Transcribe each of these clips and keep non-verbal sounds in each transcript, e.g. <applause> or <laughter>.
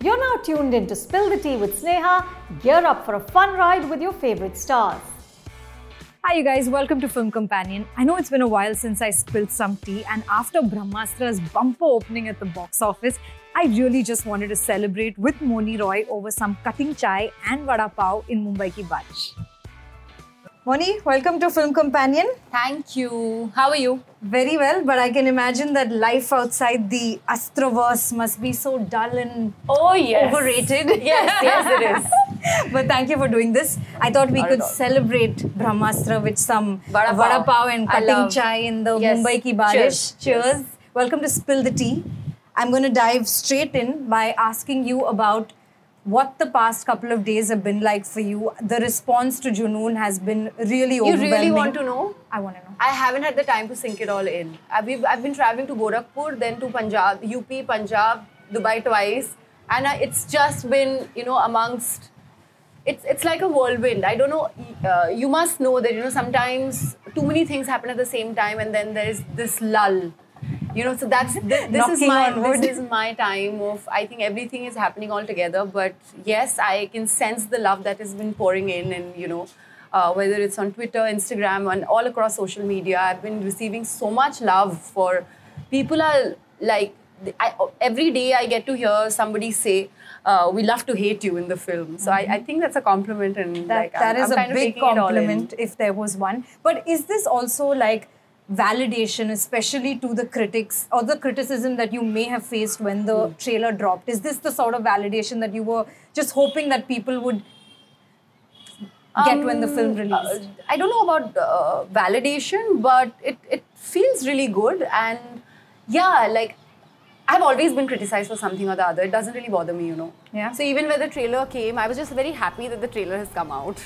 You're now tuned in to Spill the Tea with Sneha. Gear up for a fun ride with your favorite stars. Hi, you guys, welcome to Film Companion. I know it's been a while since I spilled some tea, and after Brahmastra's bumper opening at the box office, I really just wanted to celebrate with Mouni Roy over some cutting chai and vada pav in Mumbai ki barish. Mouni, welcome to Film Companion. Thank you. How are you? Very well, but I can imagine that life outside the Astraverse must be so dull and Oh yes. overrated. Yes, yes, it is. <laughs> but thank you for doing this. I thought we Not could celebrate Brahmastra with some Vada pav. vada pav and cutting chai in the Yes. Mumbai ki barish. Cheers. Cheers. Welcome to Spill the Tea. I'm going to dive straight in by asking you about what the past couple of days have been like for you. The response to Junoon has been really You overwhelming. You really want to know? I want to know. I haven't had the time to sink it all in. I've, I've been traveling to Gorakhpur, then to Punjab, UP, Punjab, Dubai twice, and I, it's just been, you know, amongst. It's it's like a whirlwind. I don't know. Uh, you must know that you know sometimes too many things happen at the same time, and then there is this lull. You know, so that's this, this is my this is my time of. I think everything is happening all together. But yes, I can sense the love that has been pouring in, and you know, uh, whether it's on Twitter, Instagram, and all across social media, I've been receiving so much love for people are like I, every day I get to hear somebody say, uh, "We love to hate you" in the film. So I, I think that's a compliment, and Mm-hmm. That, like that I'm, is I'm a kind of big taking it all in. compliment if there was one. But is this also like validation, especially to the critics or the criticism that you may have faced when the Hmm. trailer dropped? Is this the sort of validation that you were just hoping that people would get when the film Um, released? uh, I don't know about uh, validation, but it, it feels really good. And yeah, like I've always been criticized for something or the other. It doesn't really bother me, you know. Yeah. So even when the trailer came, I was just very happy that the trailer has come out.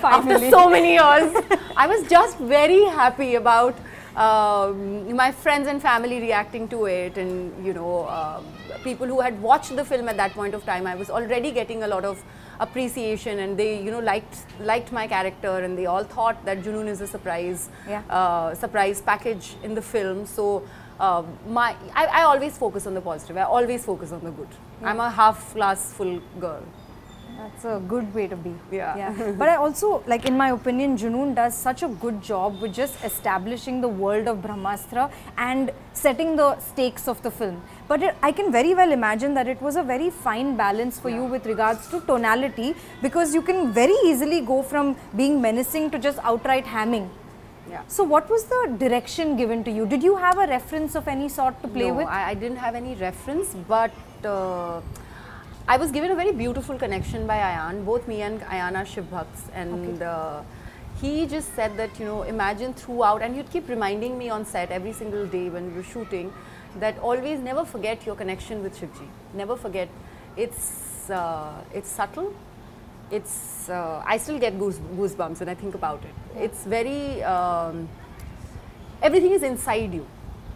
Finally. <laughs> After so many years, <laughs> I was just very happy about um, my friends and family reacting to it, and you know, um people who had watched the film at that point of time. I was already getting a lot of appreciation, and they, you know, liked liked my character, and they all thought that Junoon is a surprise, Yeah. uh, surprise package in the film. So. Uh, my, I, I always focus on the positive. I always focus on the good. I'm a half glass full girl. That's a good way to be. Yeah. <laughs> but I also, like, in my opinion, Junoon does such a good job with just establishing the world of Brahmastra and setting the stakes of the film. But it, I can very well imagine that it was a very fine balance for you with regards to tonality because you can very easily go from being menacing to just outright hamming. Yeah. So, what was the direction given to you? Did you have a reference of any sort to play no, with? I, I didn't have any reference, but uh, I was given a very beautiful connection by Ayan. Both me and Ayan are Shiv Bhakts, and uh, he just said that you know, imagine throughout, and he'd keep reminding me on set every single day when we were shooting that always never forget your connection with Shivji. Never forget. It's uh, it's subtle. It's uh, I still get goose, goosebumps when I think about it. It's very. Um, everything is inside you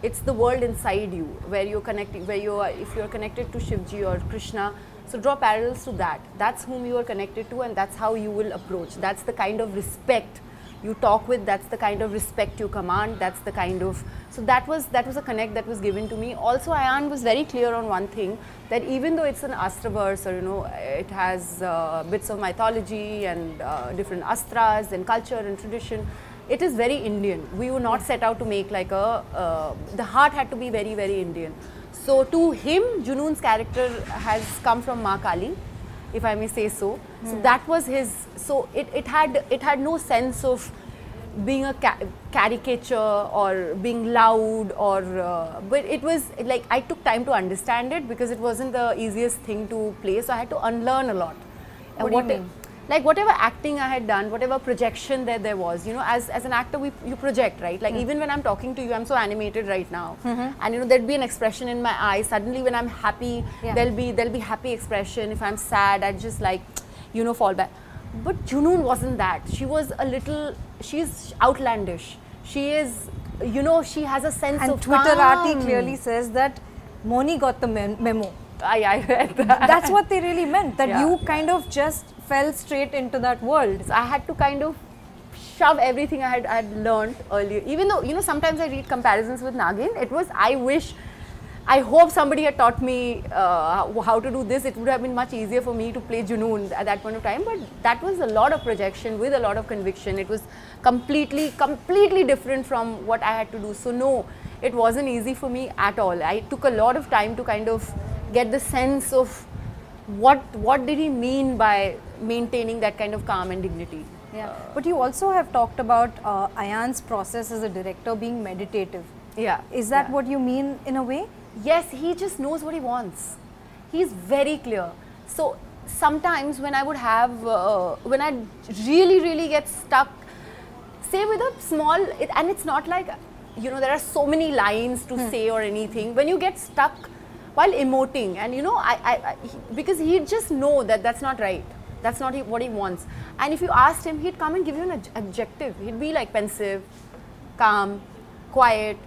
it's the world inside you where you're connecting where you are if you're connected to shivji or krishna so draw parallels to that that's whom you are connected to and that's how you will approach that's the kind of respect you talk with that's the kind of respect you command that's the kind of so that was that was a connect that was given to me also ayan was very clear on one thing that even though it's an astraverse or you know it has uh, bits of mythology and uh, different astras and culture and tradition it is very Indian. We were not set out to make like a. Uh, the heart had to be very, very Indian. So to him, Junoon's character has come from Ma Kali, if I may say so. So that was his. So it, it had it had no sense of being a ca- caricature or being loud or. Uh, but it was like I took time to understand it because it wasn't the easiest thing to play. So I had to unlearn a lot. What do you mean? Like whatever acting I had done, whatever projection that there was, you know, as, as an actor, we, you project, right? Like hmm. even when I'm talking to you, I'm so animated right now, mm-hmm. and you know, there'd be an expression in my eyes. Suddenly, when I'm happy, Yeah. there'll be there'll be happy expression. If I'm sad, I'd just like, you know, fall back. But Junoon wasn't that. She was a little. She's outlandish. She is, you know, she has a sense And of Twitterati calm. clearly says that Mouni got the mem- memo. I, I read that. That's what they really meant. That Yeah. you kind of just fell straight into that world. So I had to kind of shove everything I had, I had learned earlier. Even though, you know, sometimes I read comparisons with Naagin, it was, I wish, I hope somebody had taught me uh, how- how to do this. It would have been much easier for me to play Junoon at that point of time. But that was a lot of projection with a lot of conviction. It was completely, completely different from what I had to do. So, no, it wasn't easy for me at all. I took a lot of time to kind of get the sense of what what did he mean by maintaining that kind of calm and dignity Yeah. But you also have talked about uh, Ayan's process as a director being meditative. yeah Is that yeah. what you mean in a way? yes he just knows what he wants he's very clear so sometimes when i would have uh, when i really really get stuck say with a small it, and it's not like you know there are so many lines to say or anything when you get stuck while emoting. And you know i, I, I because he'd just know that that's not right. That's not what he wants. And if you asked him he'd come and give you an adj- adjective. He'd be like pensive calm quiet.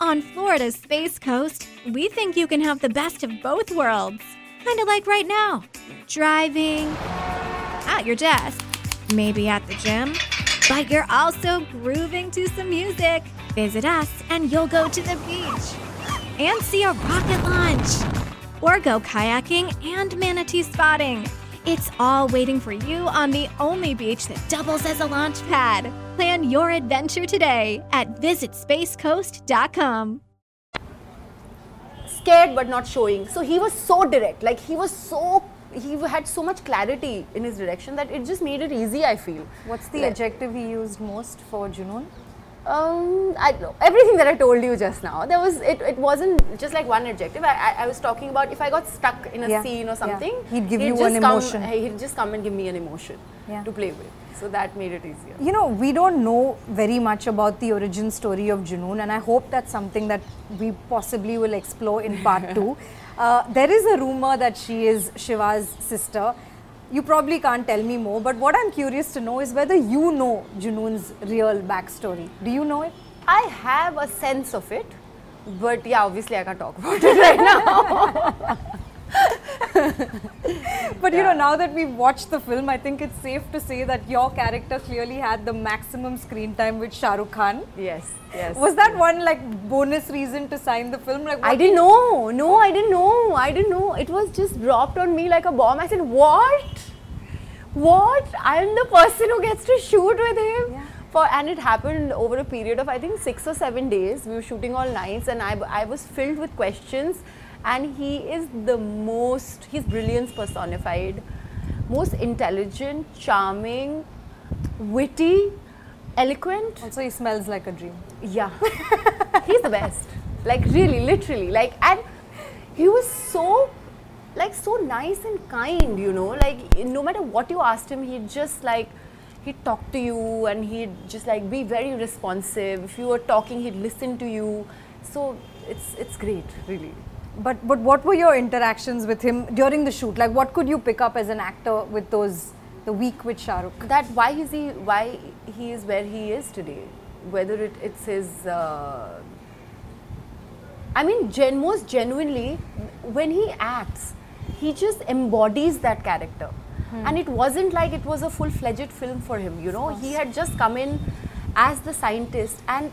On Florida's Space Coast, we think you can have the best of both worlds. Kind of like right now. Driving, at your desk, maybe at the gym, but you're also grooving to some music. Visit us and you'll go to the beach and see a rocket launch, or go kayaking and manatee spotting. It's all waiting for you on the only beach that doubles as a launch pad. Plan your adventure today at visitspacecoast.com. scared but not showing. So he was so direct, like he was so he had so much clarity in his direction that it just made it easy. I feel. What's the Like- adjective he used most for Junoon? Um, I, everything that I told you just now, there was it. It wasn't just like one adjective. I, I, I was talking about if I got stuck in a Yeah, scene or yeah. something, He'd give you just an come- emotion. He'd just come and give me an emotion Yeah. to play with. So that made it easier. You know, we don't know very much about the origin story of Junoon, and I hope that's something that we possibly will explore in part <laughs> two. Uh, there is a rumor that she is Shiva's sister. You probably can't tell me more, but what I'm curious to know is whether you know Junoon's real backstory. Do you know it? I have a sense of it, but yeah, obviously I can't talk about it <laughs> right now. <laughs> <laughs> But you know, now that we've watched the film, I think it's safe to say that your character clearly had the maximum screen time with Shah Rukh Khan. yes, yes. Was that one like bonus reason to sign the film? Like, I didn't know. No, I didn't know. I didn't know. It was just dropped on me like a bomb. I said, What? What? I'm the person who gets to shoot with him. Yeah. For, and it happened over a period of I think six or seven days. We were shooting all nights, and I, I was filled with questions. And he is the most, he's brilliance personified, most intelligent, charming, witty, eloquent. Also, he smells like a dream. Yeah, he's the best. Like really, literally. Like and he was so, like so nice and kind. You know, like no matter what you asked him, he'd just like he'd talk to you and he'd just like be very responsive. If you were talking, he'd listen to you. So it's it's great, really. But but what were your interactions with him during the shoot? Like, what could you pick up as an actor with those the week with Shah Rukh? that why is he why he is where he is today? Whether it, it's his uh, i mean gen, most genuinely when he acts he just embodies that character. And it wasn't like it was a full-fledged film for him you know? He had just come in as the scientist. And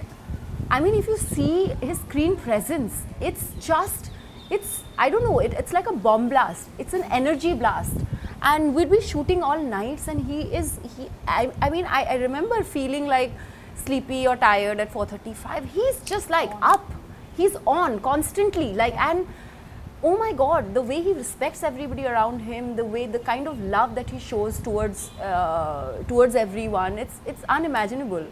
i mean if you see his screen presence it's just it's i don't know it, it's like a bomb blast. It's an energy blast. And we'd be shooting all nights and he is he i, I mean I, I remember feeling like sleepy or tired at 4.35 he's just like up. He's on constantly. Like and oh my god the way he respects everybody around him the way the kind of love that he shows towards uh, towards everyone it's it's unimaginable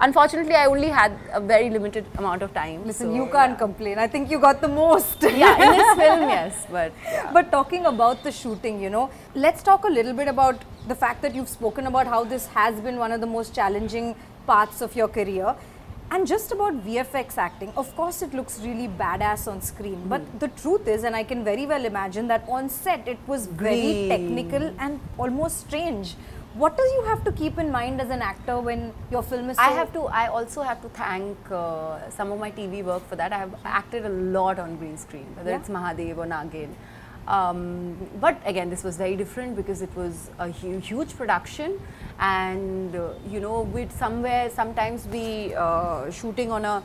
unfortunately, I only had a very limited amount of time. Listen, so, you can't yeah. complain. I think you got the most. Yeah, in this film, <laughs> yes, but yeah. But talking about the shooting, you know, let's talk a little bit about the fact that you've spoken about how this has been one of the most challenging parts of your career. And just about VFX acting, of course, it looks really badass on screen. But Hmm. the truth is, and I can very well imagine that on set it was very technical and almost strange. What do you have to keep in mind as an actor when your film is? I have to. I also have to thank uh, some of my TV work for that. I have acted a lot on green screen, whether Yeah. it's Mahadev or Naagin. Um, but again, this was very different because it was a hu- huge production, and uh, you know, with somewhere sometimes we uh, shooting on a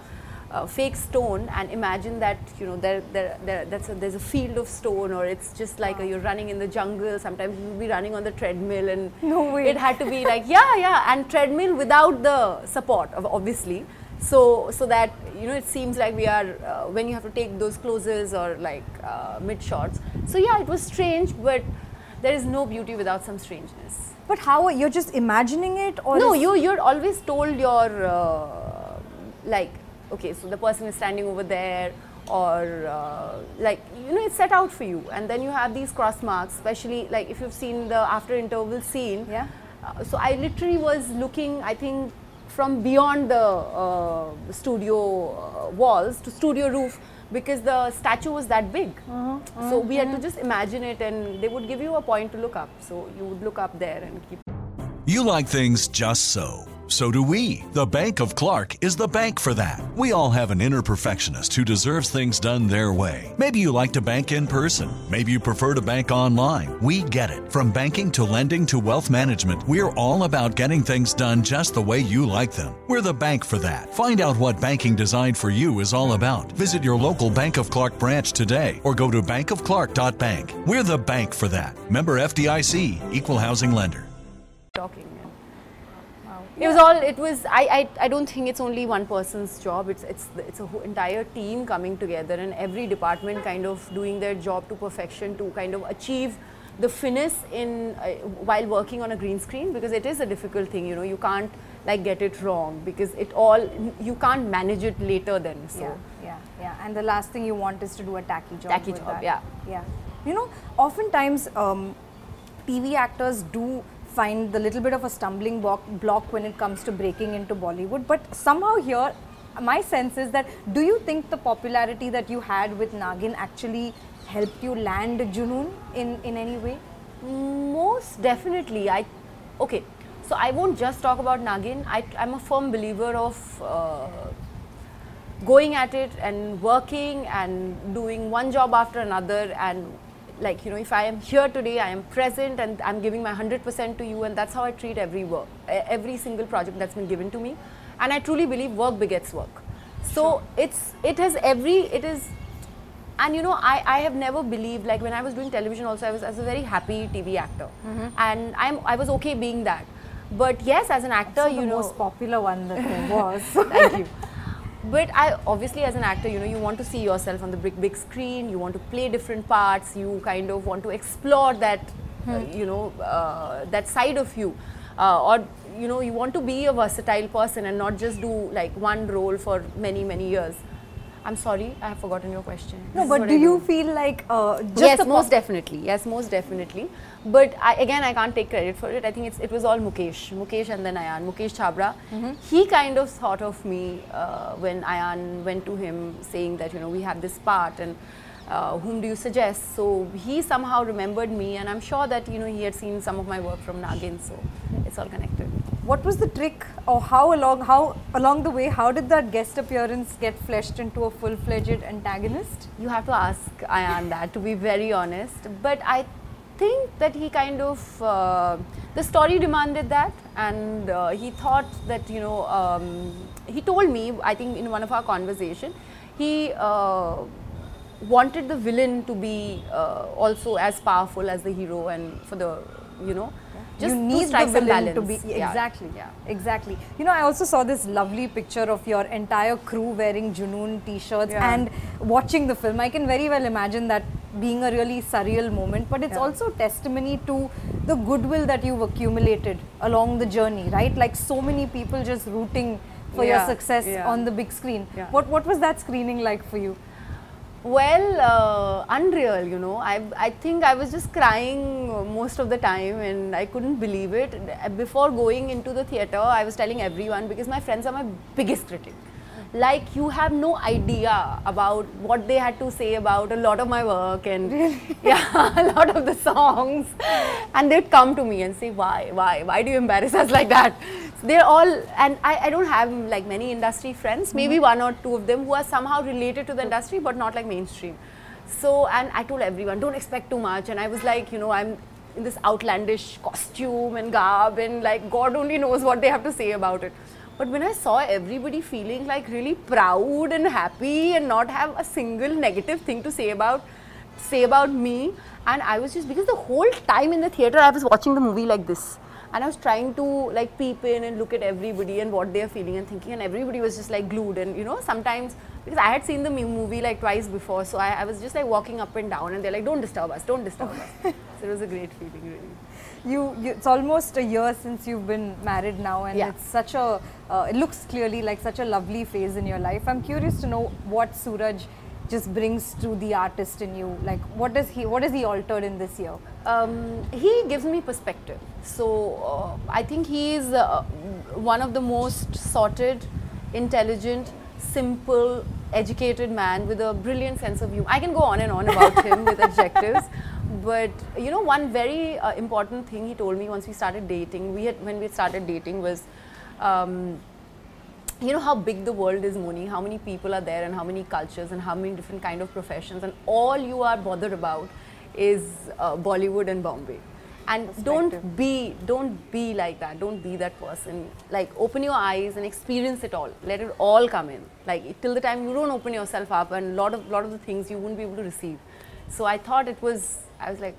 uh, fake stone and imagine that you know there, there, there that's a, there's a field of stone or it's just like a, you're running in the jungle sometimes you'll be running on the treadmill and No way. it had to be like <laughs> yeah yeah and treadmill without the support of obviously. So so that you know it seems like we are uh, when you have to take those closes or like uh, mid shots. So yeah it was strange but there is no beauty without some strangeness. But how are you're just imagining it, or no you you're always told your uh, like okay so the person is standing over there or uh, like you know it's set out for you. And then you have these cross marks especially like if you've seen the after interval scene. Yeah. uh, so i literally was looking i think from beyond the uh, studio uh, walls to studio roof because the statue was that big. So we had to just imagine it and they would give you a point to look up. So you would look up there and keep You like things just so. So do we. The Bank of Clark is the bank for that. We all have an inner perfectionist who deserves things done their way. Maybe you like to bank in person. Maybe you prefer to bank online. We get it. From banking to lending to wealth management, we're all about getting things done just the way you like them. We're the bank for that. Find out what banking designed for you is all about. Visit your local Bank of Clark branch today or go to bankofclark.bank. We're the bank for that. Member FDIC, Equal Housing Lender. talking. It was all. It was. I, I. I don't think it's only one person's job. It's. It's. It's a whole entire team coming together, and every department kind of doing their job to perfection to kind of achieve the finesse in uh, while working on a green screen because it is a difficult thing. You know, you can't like get it wrong because it all. You can't manage it later. Then so. Yeah, yeah, yeah. And the last thing you want is to do a tacky job. Tacky job, that. yeah. Yeah. You know, oftentimes um, TV actors do find the little bit of a stumbling block, block when it comes to breaking into Bollywood. But somehow here, my sense is that do you think the popularity that you had with Naagin actually helped you land Junoon in, in any way? Most definitely. I okay. So I won't just talk about Naagin. I, I'm a firm believer of uh, going at it and working and doing one job after another and like you know if i am here today i am present and i'm giving my 100% to you and that's how i treat every work every single project that's been given to me. And i truly believe work begets work. So it's it has every it is and you know I, I have never believed like when i was doing television also i was as a very happy tv actor. Mm-hmm. And i'm i was okay being that. But yes as an actor you the know most popular one that there <laughs> was. Thank you. But I obviously, as an actor, you know, you want to see yourself on the big, big screen. You want to play different parts. You kind of want to explore that, uh, you know, uh, that side of you, uh, or you know, you want to be a versatile person and not just do like one role for many, many years. I'm sorry, I have forgotten your question. no, but do I you feel like uh, just yes, most definitely. Yes, most definitely. But I, again, I can't take credit for it. I think it's, it was all Mukesh. Mukesh and then Ayan. Mukesh Chhabra. Mm-hmm. He kind of thought of me uh, when Ayan went to him saying that, you know, we have this part and uh, whom do you suggest? So he somehow remembered me and I'm sure that, you know, he had seen some of my work from Naagin. So it's all connected. What was the trick, or how along how along the way, how did that guest appearance get fleshed into a full-fledged antagonist? You have to ask Ayan that, to be very honest. But I think that he kind of, uh, the story demanded that, and uh, he thought that, you know, um, he told me, I think in one of our conversation, he uh, wanted the villain to be uh, also as powerful as the hero and for the, you know, just you need the villain to be Yeah, exactly Yeah. exactly you know i also saw this lovely picture of your entire crew wearing junoon t-shirts Yeah. and watching the film i can very well imagine that being a really surreal moment but it's Yeah. also testimony to the goodwill that you've accumulated along the journey right like so many people just rooting for your success on the big screen. What what was that screening like for you? Well, uh, unreal, you know. I, I think I was just crying most of the time and I couldn't believe it. Before going into the theatre, I was telling everyone because my friends are my biggest critic. Like, you have no idea about what they had to say about a lot of my work and <laughs> yeah, <laughs> a lot of the songs. And they'd come to me and say, Why, why, why do you embarrass us like that? They're all, and I, I don't have like many industry friends, maybe mm-hmm. one or two of them who are somehow related to the industry but not like mainstream. So, and I told everyone, don't expect too much. And I was like, you know, I'm in this outlandish costume and garb, and like God only knows what they have to say about it. But when I saw everybody feeling like really proud and happy and not have a single negative thing to say about say about me, and I was just because the whole time in the theater I was watching the movie like this. And I was trying to like peep in and look at everybody and what they are feeling and thinking, and everybody was just like glued. And you know, sometimes because I had seen the movie like twice before, so I, I was just like walking up and down, and they're like, "Don't disturb us, don't disturb us." <laughs> So it was a great feeling, really. You, you it's almost a year since you've been married now, and Yeah. it's such a uh, it looks clearly like such a lovely phase in your life. I'm curious to know what Suraj just brings to the artist in you. Like, what does he what has he altered in this year? um, he gives me perspective. So uh, I think he is uh, one of the most sorted, intelligent, simple, educated man with a brilliant sense of humor. I can go on and on about <laughs> him with adjectives. But you know, one very uh, important thing he told me once we started dating, we had when we started dating was, um, you know how big the world is, Mouni, how many people are there and how many cultures and how many different kind of professions and all you are bothered about is uh, Bollywood and Bombay. And don't be, don't be like that. Don't be that person. Like open your eyes and experience it all. Let it all come in. Like till the time you don't open yourself up, and lot of lot of the things you wouldn't be able to receive. So I thought it was. I was like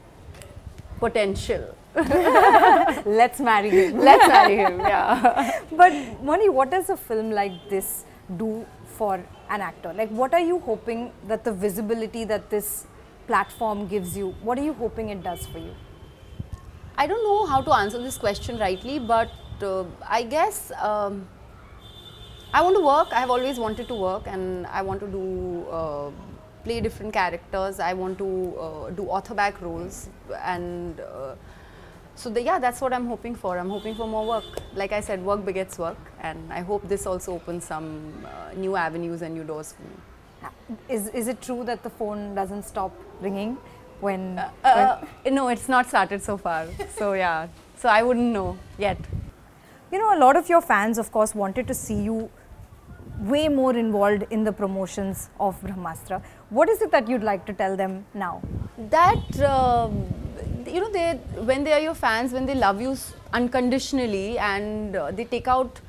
potential. <laughs> Let's marry him. <laughs> Let's marry him. Yeah. <laughs> but Mouni, what does a film like this do for an actor? Like, what are you hoping that the visibility that this platform gives you? What are you hoping it does for you? I don't know how to answer this question rightly, but uh, I guess um, I want to work. I have always wanted to work, and I want to do uh, play different characters. I want to uh, do author back roles, and uh, so the, yeah, that's what I'm hoping for. I'm hoping for more work. Like I said, work begets work, and I hope this also opens some uh, new avenues and new doors for me. Is, is it true that the phone doesn't stop ringing when, Uh, no, it's not started so far. So yeah, so I wouldn't know yet. You know, a lot of your fans, of course, wanted to see you way more involved in the promotions of Brahmastra. What is it that you'd like to tell them now? that um, you know they when they are your fans when they love you unconditionally and uh, they take out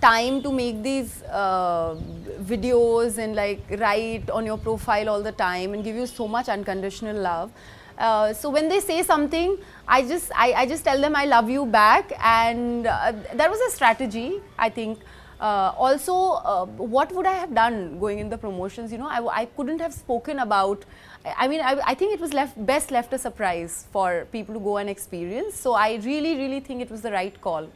time to make these uh, videos and like write on your profile all the time and give you so much unconditional love uh, so when they say something i just I, I just tell them i love you back and uh, that was a strategy i think uh, also, uh, what would I have done going in the promotions? You know, I, I couldn't have spoken about. I mean, I, I think it was left best left a surprise for people to go and experience. So I really, really think it was the right call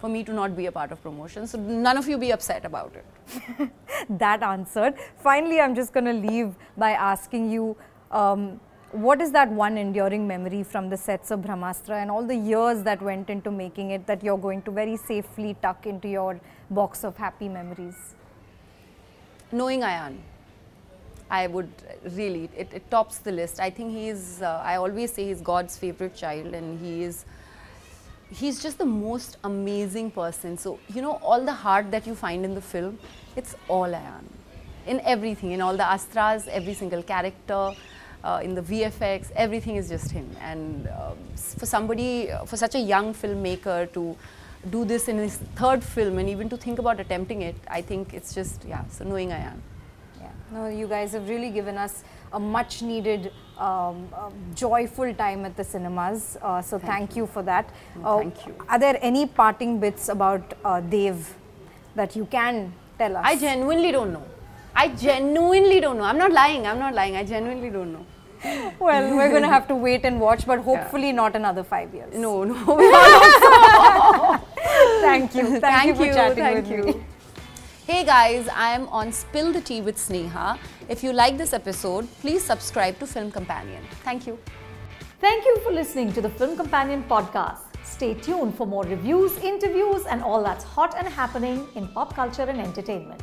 for me to not be a part of promotions. So none of you be upset about it. <laughs> that answered. Finally, I'm just going to leave by asking you um, what is that one enduring memory from the sets of Brahmastra and all the years that went into making it that you're going to very safely tuck into your box of happy memories? knowing Ayan, I would really, it, it tops the list. I think he's, uh, I always say he's God's favorite child and he is, he's just the most amazing person. So, you know, all the heart that you find in the film, it's all Ayan. In everything, in all the astras, every single character, uh, in the VFX, everything is just him. And uh, for somebody, uh, for such a young filmmaker to do this in his third film and even to think about attempting it, I think it's just, yeah, so knowing Ayan. Yeah, no, you guys have really given us a much needed, um, um, joyful time at the cinemas. Uh, so thank, you. for that. Uh, thank you. Are there any parting bits about uh, Dev that you can tell us? I genuinely don't know. I genuinely don't know. I'm not lying. I'm not lying. I genuinely don't know. well, we're going to have to wait and watch, but hopefully not another five years. No, no. <laughs> Thank you. Thank, you for chatting Thank with you. me. Hey guys, I am on Spill the Tea with Sneha. If you like this episode, please subscribe to Film Companion. Thank you. Thank you for listening to the Film Companion podcast. Stay tuned for more reviews, interviews, and all that's hot and happening in pop culture and entertainment.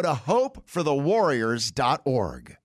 go to hopeforthewarriors.org.